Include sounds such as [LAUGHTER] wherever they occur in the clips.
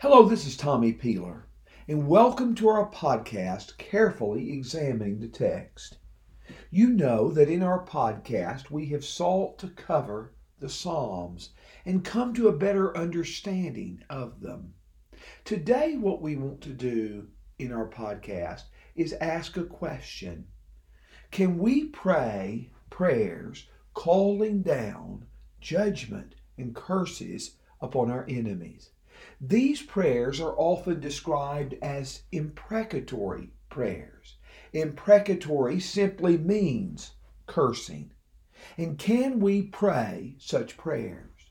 Hello, this is Tommy Peeler, and welcome to our podcast, Carefully Examining the Text. You know that in our podcast we have sought to cover the Psalms and come to a better understanding of them. Today, what we want to do in our podcast is ask a question Can we pray prayers calling down judgment and curses upon our enemies? These prayers are often described as imprecatory prayers. Imprecatory simply means cursing. And can we pray such prayers?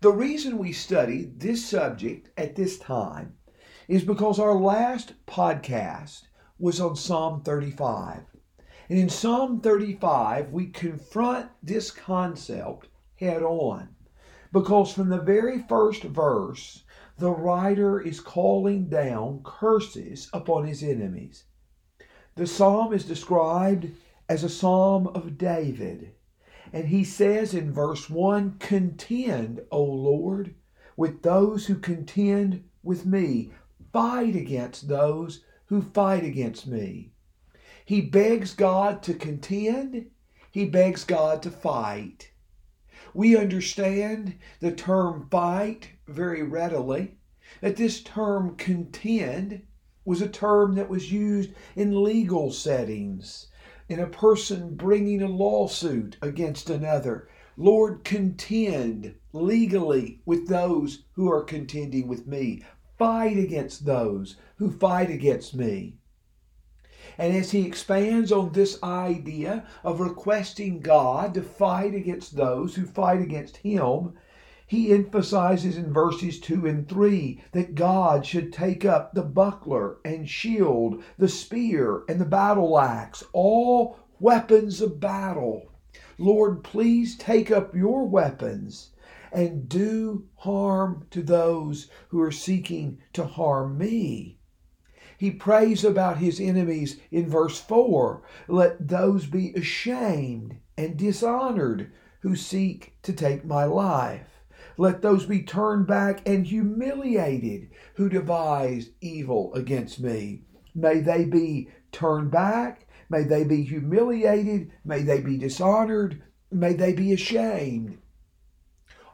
The reason we study this subject at this time is because our last podcast was on Psalm 35. And in Psalm 35, we confront this concept head on. Because from the very first verse, the writer is calling down curses upon his enemies. The psalm is described as a psalm of David. And he says in verse 1 Contend, O Lord, with those who contend with me. Fight against those who fight against me. He begs God to contend, he begs God to fight. We understand the term fight very readily, that this term contend was a term that was used in legal settings, in a person bringing a lawsuit against another. Lord, contend legally with those who are contending with me. Fight against those who fight against me. And as he expands on this idea of requesting God to fight against those who fight against him, he emphasizes in verses 2 and 3 that God should take up the buckler and shield, the spear and the battle axe, all weapons of battle. Lord, please take up your weapons and do harm to those who are seeking to harm me. He prays about his enemies in verse 4 let those be ashamed and dishonored who seek to take my life. Let those be turned back and humiliated who devise evil against me. May they be turned back. May they be humiliated. May they be dishonored. May they be ashamed.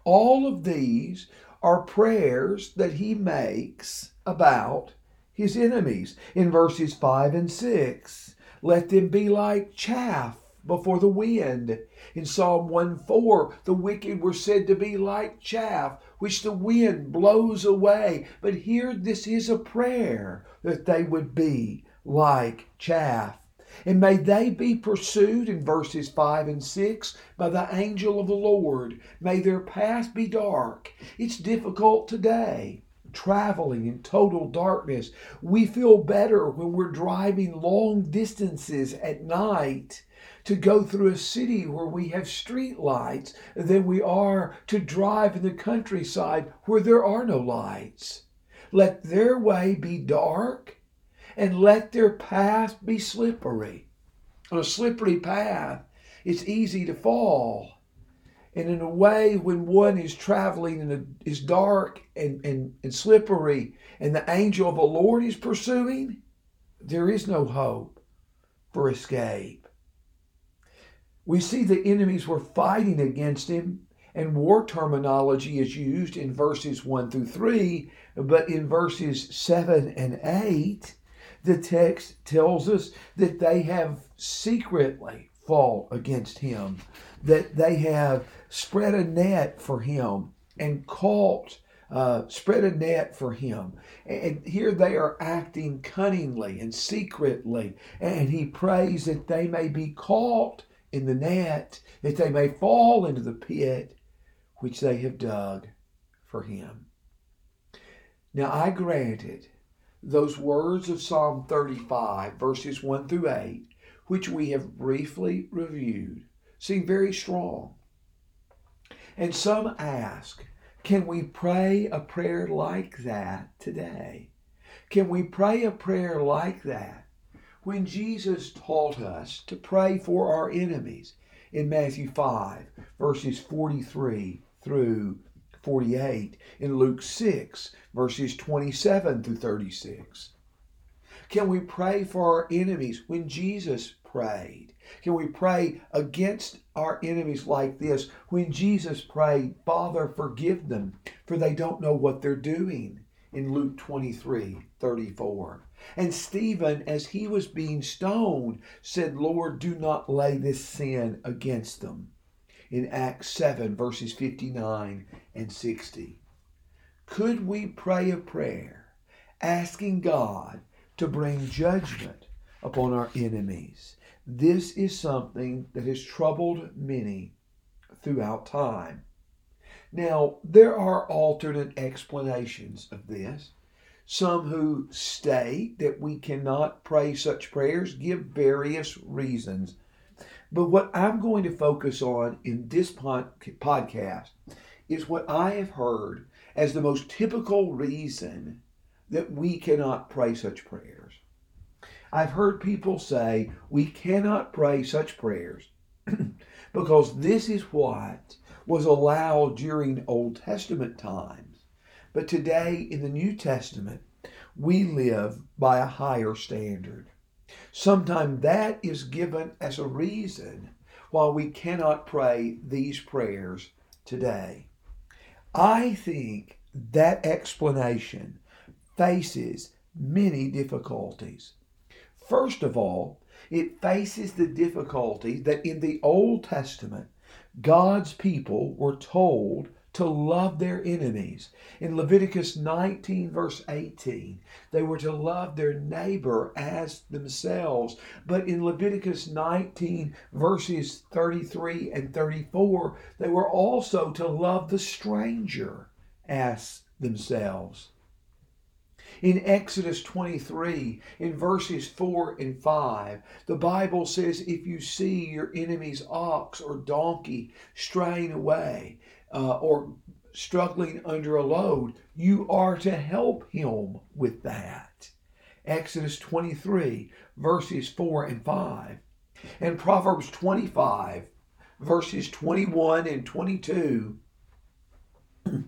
All of these are prayers that he makes about his enemies in verses 5 and 6. Let them be like chaff before the wind. In Psalm 1 4, the wicked were said to be like chaff, which the wind blows away. But here, this is a prayer that they would be like chaff. And may they be pursued in verses 5 and 6 by the angel of the Lord. May their path be dark. It's difficult today traveling in total darkness. We feel better when we're driving long distances at night to go through a city where we have street lights than we are to drive in the countryside where there are no lights. Let their way be dark and let their path be slippery. On a slippery path, it's easy to fall. And in a way, when one is traveling and is dark and, and, and slippery, and the angel of the Lord is pursuing, there is no hope for escape. We see the enemies were fighting against him, and war terminology is used in verses 1 through 3, but in verses 7 and 8, the text tells us that they have secretly fought against him, that they have spread a net for him and caught, uh, spread a net for him. And here they are acting cunningly and secretly. And he prays that they may be caught in the net, that they may fall into the pit which they have dug for him. Now I granted those words of Psalm 35, verses 1 through 8, which we have briefly reviewed, seem very strong. And some ask, can we pray a prayer like that today? Can we pray a prayer like that when Jesus taught us to pray for our enemies in Matthew 5, verses 43 through 48, in Luke 6, verses 27 through 36? Can we pray for our enemies when Jesus prayed? Can we pray against our enemies like this when Jesus prayed, Father, forgive them, for they don't know what they're doing? In Luke 23 34. And Stephen, as he was being stoned, said, Lord, do not lay this sin against them. In Acts 7, verses 59 and 60. Could we pray a prayer asking God to bring judgment upon our enemies? This is something that has troubled many throughout time. Now, there are alternate explanations of this. Some who state that we cannot pray such prayers give various reasons. But what I'm going to focus on in this podcast is what I have heard as the most typical reason that we cannot pray such prayers. I've heard people say we cannot pray such prayers [CLEARS THROAT] because this is what was allowed during Old Testament times. But today in the New Testament, we live by a higher standard. Sometimes that is given as a reason why we cannot pray these prayers today. I think that explanation faces many difficulties. First of all, it faces the difficulty that in the Old Testament, God's people were told to love their enemies. In Leviticus 19, verse 18, they were to love their neighbor as themselves. But in Leviticus 19, verses 33 and 34, they were also to love the stranger as themselves. In Exodus 23, in verses 4 and 5, the Bible says, If you see your enemy's ox or donkey straying away, uh, or struggling under a load, you are to help him with that. Exodus 23, verses 4 and 5. And Proverbs 25, verses 21 and 22 [CLEARS THROAT]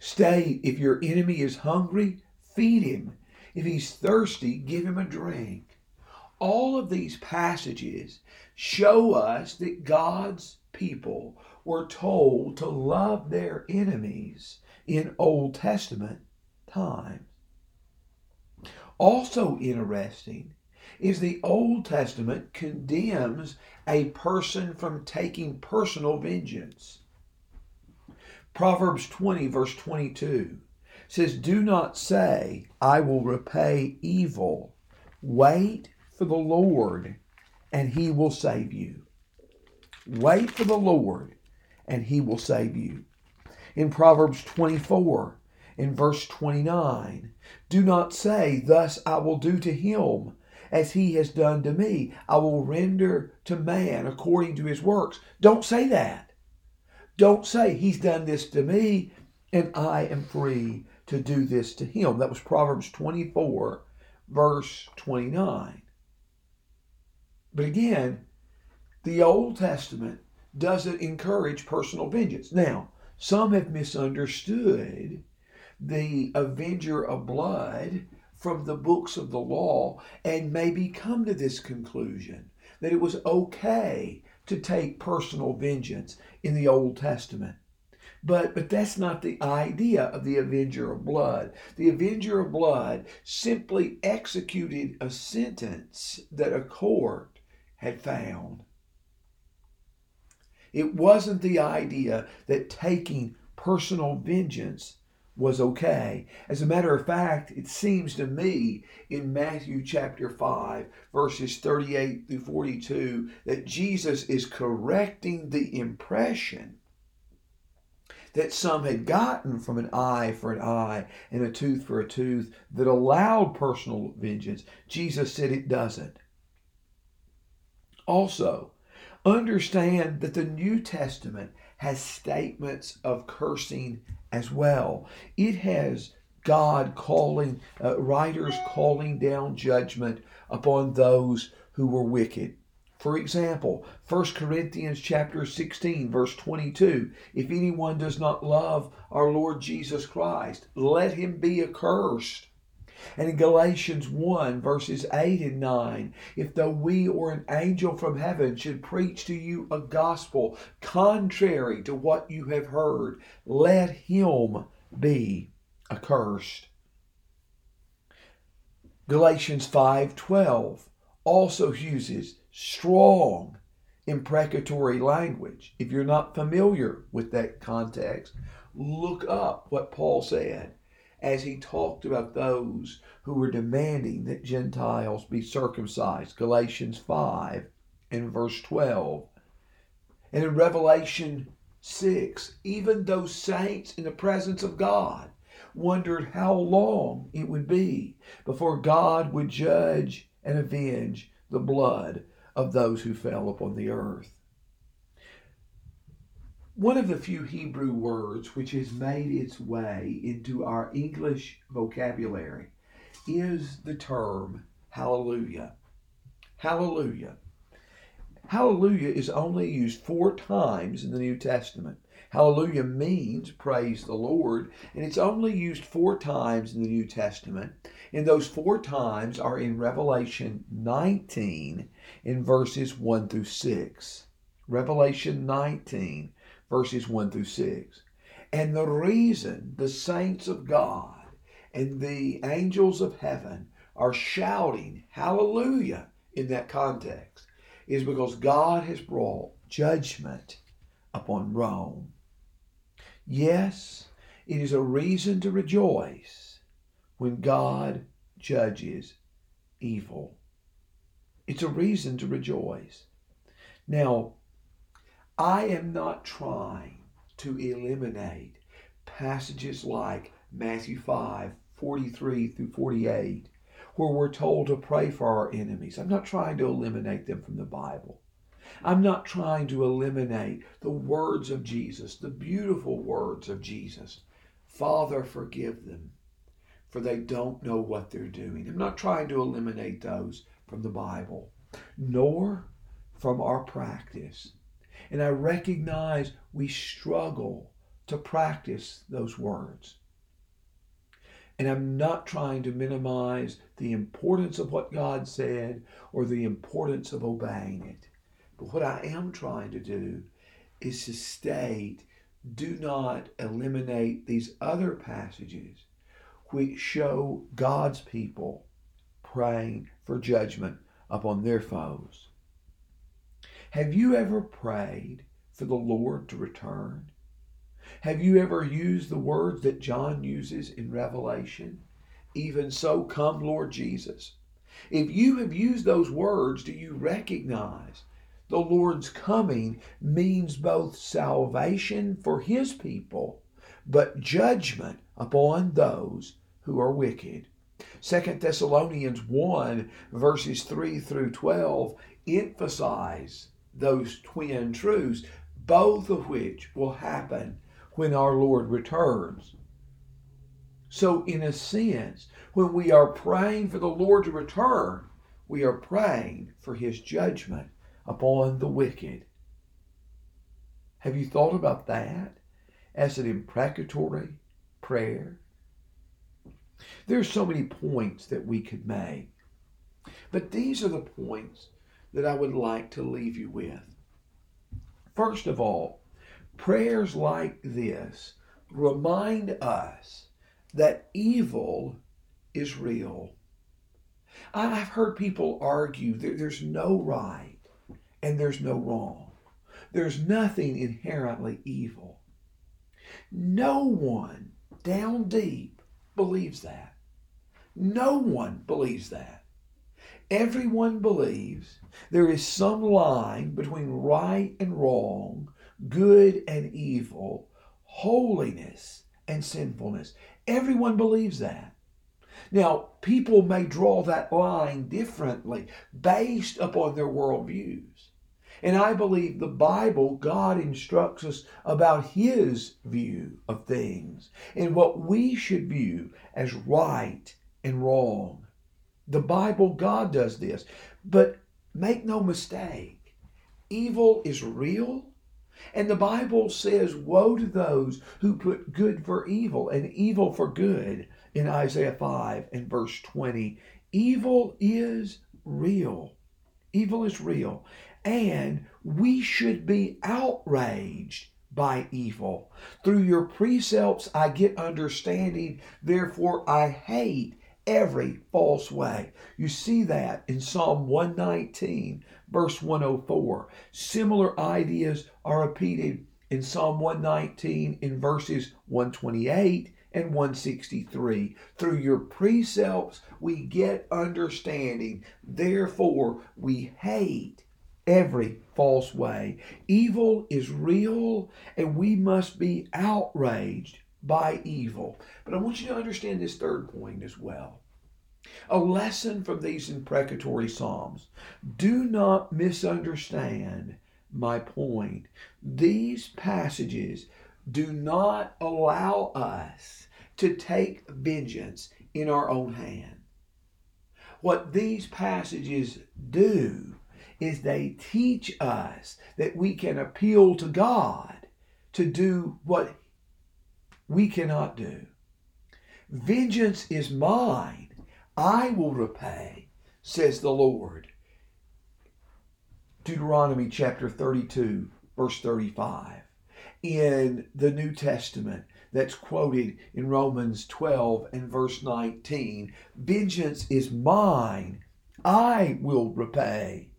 Stay, if your enemy is hungry, feed him. If he's thirsty, give him a drink. All of these passages show us that God's people were told to love their enemies in Old Testament times. Also interesting is the Old Testament condemns a person from taking personal vengeance. Proverbs 20, verse 22 says, Do not say, I will repay evil. Wait for the Lord, and he will save you. Wait for the Lord, and he will save you. In Proverbs 24, in verse 29, do not say, Thus I will do to him as he has done to me. I will render to man according to his works. Don't say that. Don't say, He's done this to me, and I am free to do this to him. That was Proverbs 24, verse 29. But again, the Old Testament doesn't encourage personal vengeance. Now, some have misunderstood the avenger of blood from the books of the law and maybe come to this conclusion that it was okay to take personal vengeance in the Old Testament. But, but that's not the idea of the avenger of blood. The avenger of blood simply executed a sentence that a court had found. It wasn't the idea that taking personal vengeance was okay. As a matter of fact, it seems to me in Matthew chapter 5, verses 38 through 42, that Jesus is correcting the impression that some had gotten from an eye for an eye and a tooth for a tooth that allowed personal vengeance. Jesus said it doesn't. Also, Understand that the New Testament has statements of cursing as well. It has God calling, uh, writers calling down judgment upon those who were wicked. For example, 1 Corinthians chapter 16 verse 22, if anyone does not love our Lord Jesus Christ, let him be accursed. And in Galatians 1 verses 8 and 9, if though we or an angel from heaven should preach to you a gospel contrary to what you have heard, let him be accursed. Galatians 5:12 also uses strong imprecatory language. If you're not familiar with that context, look up what Paul said as he talked about those who were demanding that Gentiles be circumcised. Galatians 5 and verse 12. And in Revelation 6, even those saints in the presence of God wondered how long it would be before God would judge and avenge the blood of those who fell upon the earth. One of the few Hebrew words which has made its way into our English vocabulary is the term hallelujah. Hallelujah. Hallelujah is only used four times in the New Testament. Hallelujah means praise the Lord, and it's only used four times in the New Testament. And those four times are in Revelation 19 in verses 1 through 6. Revelation 19, verses 1 through 6. And the reason the saints of God and the angels of heaven are shouting hallelujah in that context is because God has brought judgment upon Rome. Yes, it is a reason to rejoice when God judges evil. It's a reason to rejoice. Now, I am not trying to eliminate passages like Matthew 5 43 through 48, where we're told to pray for our enemies. I'm not trying to eliminate them from the Bible. I'm not trying to eliminate the words of Jesus, the beautiful words of Jesus. Father, forgive them, for they don't know what they're doing. I'm not trying to eliminate those from the Bible, nor from our practice. And I recognize we struggle to practice those words. And I'm not trying to minimize the importance of what God said or the importance of obeying it. But what I am trying to do is to state do not eliminate these other passages which show God's people praying for judgment upon their foes. Have you ever prayed for the Lord to return? Have you ever used the words that John uses in Revelation? Even so, come, Lord Jesus. If you have used those words, do you recognize the Lord's coming means both salvation for his people, but judgment upon those who are wicked. 2 Thessalonians 1, verses 3 through 12, emphasize those twin truths, both of which will happen when our Lord returns. So, in a sense, when we are praying for the Lord to return, we are praying for his judgment upon the wicked. Have you thought about that as an imprecatory prayer? There are so many points that we could make, but these are the points that I would like to leave you with. First of all, prayers like this remind us that evil is real. I've heard people argue that there's no right and there's no wrong. There's nothing inherently evil. No one down deep believes that. No one believes that. Everyone believes there is some line between right and wrong, good and evil, holiness and sinfulness. Everyone believes that. Now, people may draw that line differently based upon their worldviews. And I believe the Bible, God instructs us about His view of things and what we should view as right and wrong. The Bible, God does this. But make no mistake, evil is real. And the Bible says, Woe to those who put good for evil and evil for good in Isaiah 5 and verse 20. Evil is real. Evil is real. And we should be outraged by evil. Through your precepts I get understanding, therefore I hate every false way. You see that in Psalm 119, verse 104. Similar ideas are repeated in Psalm 119 in verses 128 and 163. Through your precepts we get understanding, therefore we hate every false way. Evil is real and we must be outraged by evil. But I want you to understand this third point as well. A lesson from these imprecatory Psalms. Do not misunderstand my point. These passages do not allow us to take vengeance in our own hand. What these passages do is they teach us that we can appeal to God to do what we cannot do. Vengeance is mine, I will repay, says the Lord. Deuteronomy chapter 32, verse 35. In the New Testament, that's quoted in Romans 12 and verse 19 Vengeance is mine, I will repay,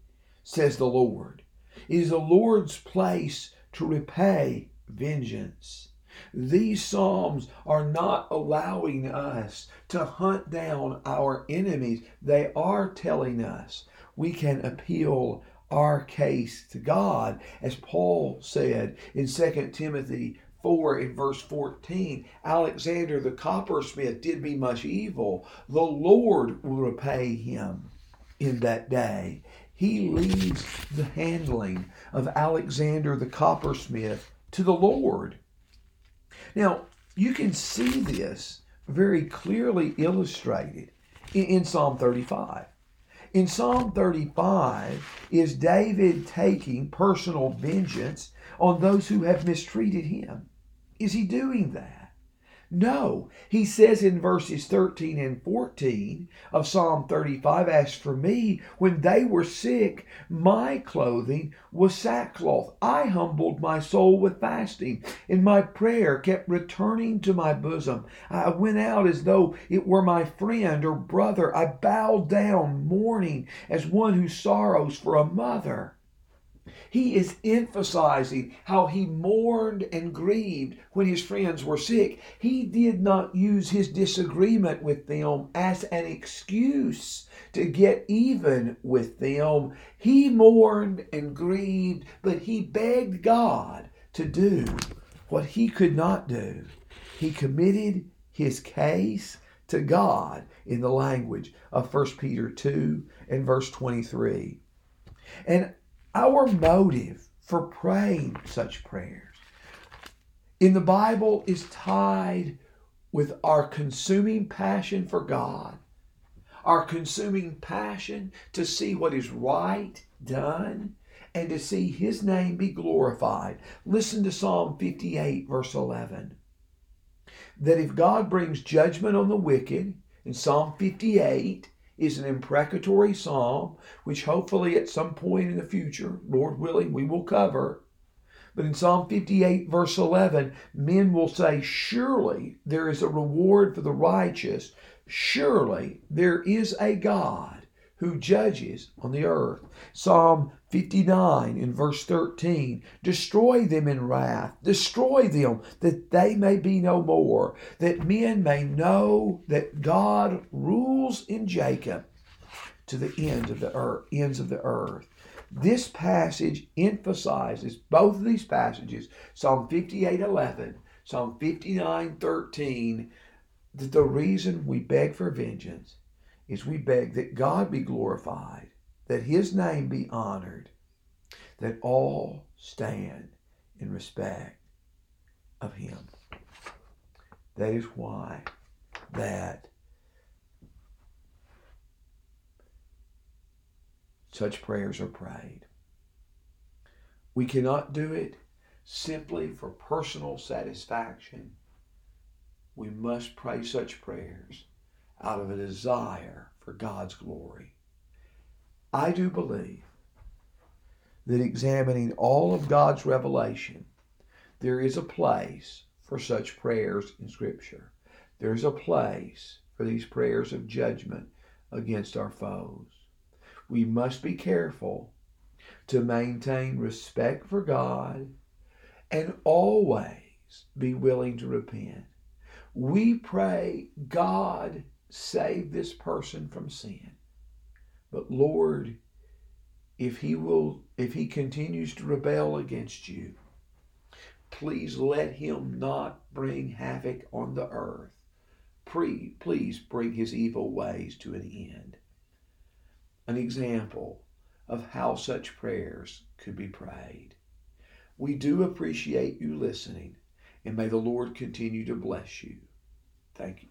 says the Lord. It is the Lord's place to repay vengeance. These Psalms are not allowing us to hunt down our enemies. They are telling us we can appeal our case to God. As Paul said in 2 Timothy 4 in verse 14 Alexander the coppersmith did me much evil. The Lord will repay him in that day. He leaves the handling of Alexander the coppersmith to the Lord. Now, you can see this very clearly illustrated in, in Psalm 35. In Psalm 35 is David taking personal vengeance on those who have mistreated him. Is he doing that? No, he says in verses 13 and 14 of Psalm 35 As for me, when they were sick, my clothing was sackcloth. I humbled my soul with fasting, and my prayer kept returning to my bosom. I went out as though it were my friend or brother. I bowed down, mourning as one who sorrows for a mother. He is emphasizing how he mourned and grieved when his friends were sick. He did not use his disagreement with them as an excuse to get even with them. He mourned and grieved, but he begged God to do what he could not do. He committed his case to God in the language of 1 Peter 2 and verse 23. And our motive for praying such prayers in the Bible is tied with our consuming passion for God, our consuming passion to see what is right done and to see His name be glorified. Listen to Psalm 58, verse 11. That if God brings judgment on the wicked, in Psalm 58, is an imprecatory psalm, which hopefully at some point in the future, Lord willing, we will cover. But in Psalm 58, verse 11, men will say, Surely there is a reward for the righteous. Surely there is a God who judges on the earth. Psalm 59 in verse 13 Destroy them in wrath, destroy them that they may be no more, that men may know that God rules in Jacob to the end of the earth, ends of the earth. This passage emphasizes both of these passages, Psalm 58 11, Psalm 59 13, that the reason we beg for vengeance is we beg that God be glorified, that his name be honored, that all stand in respect of him. That is why that such prayers are prayed. We cannot do it simply for personal satisfaction. We must pray such prayers out of a desire for God's glory. I do believe that examining all of God's revelation, there is a place for such prayers in Scripture. There's a place for these prayers of judgment against our foes. We must be careful to maintain respect for God and always be willing to repent. We pray, God, save this person from sin. But Lord, if he will if he continues to rebel against you, please let him not bring havoc on the earth. Please bring his evil ways to an end. An example of how such prayers could be prayed. We do appreciate you listening, and may the Lord continue to bless you. Thank you.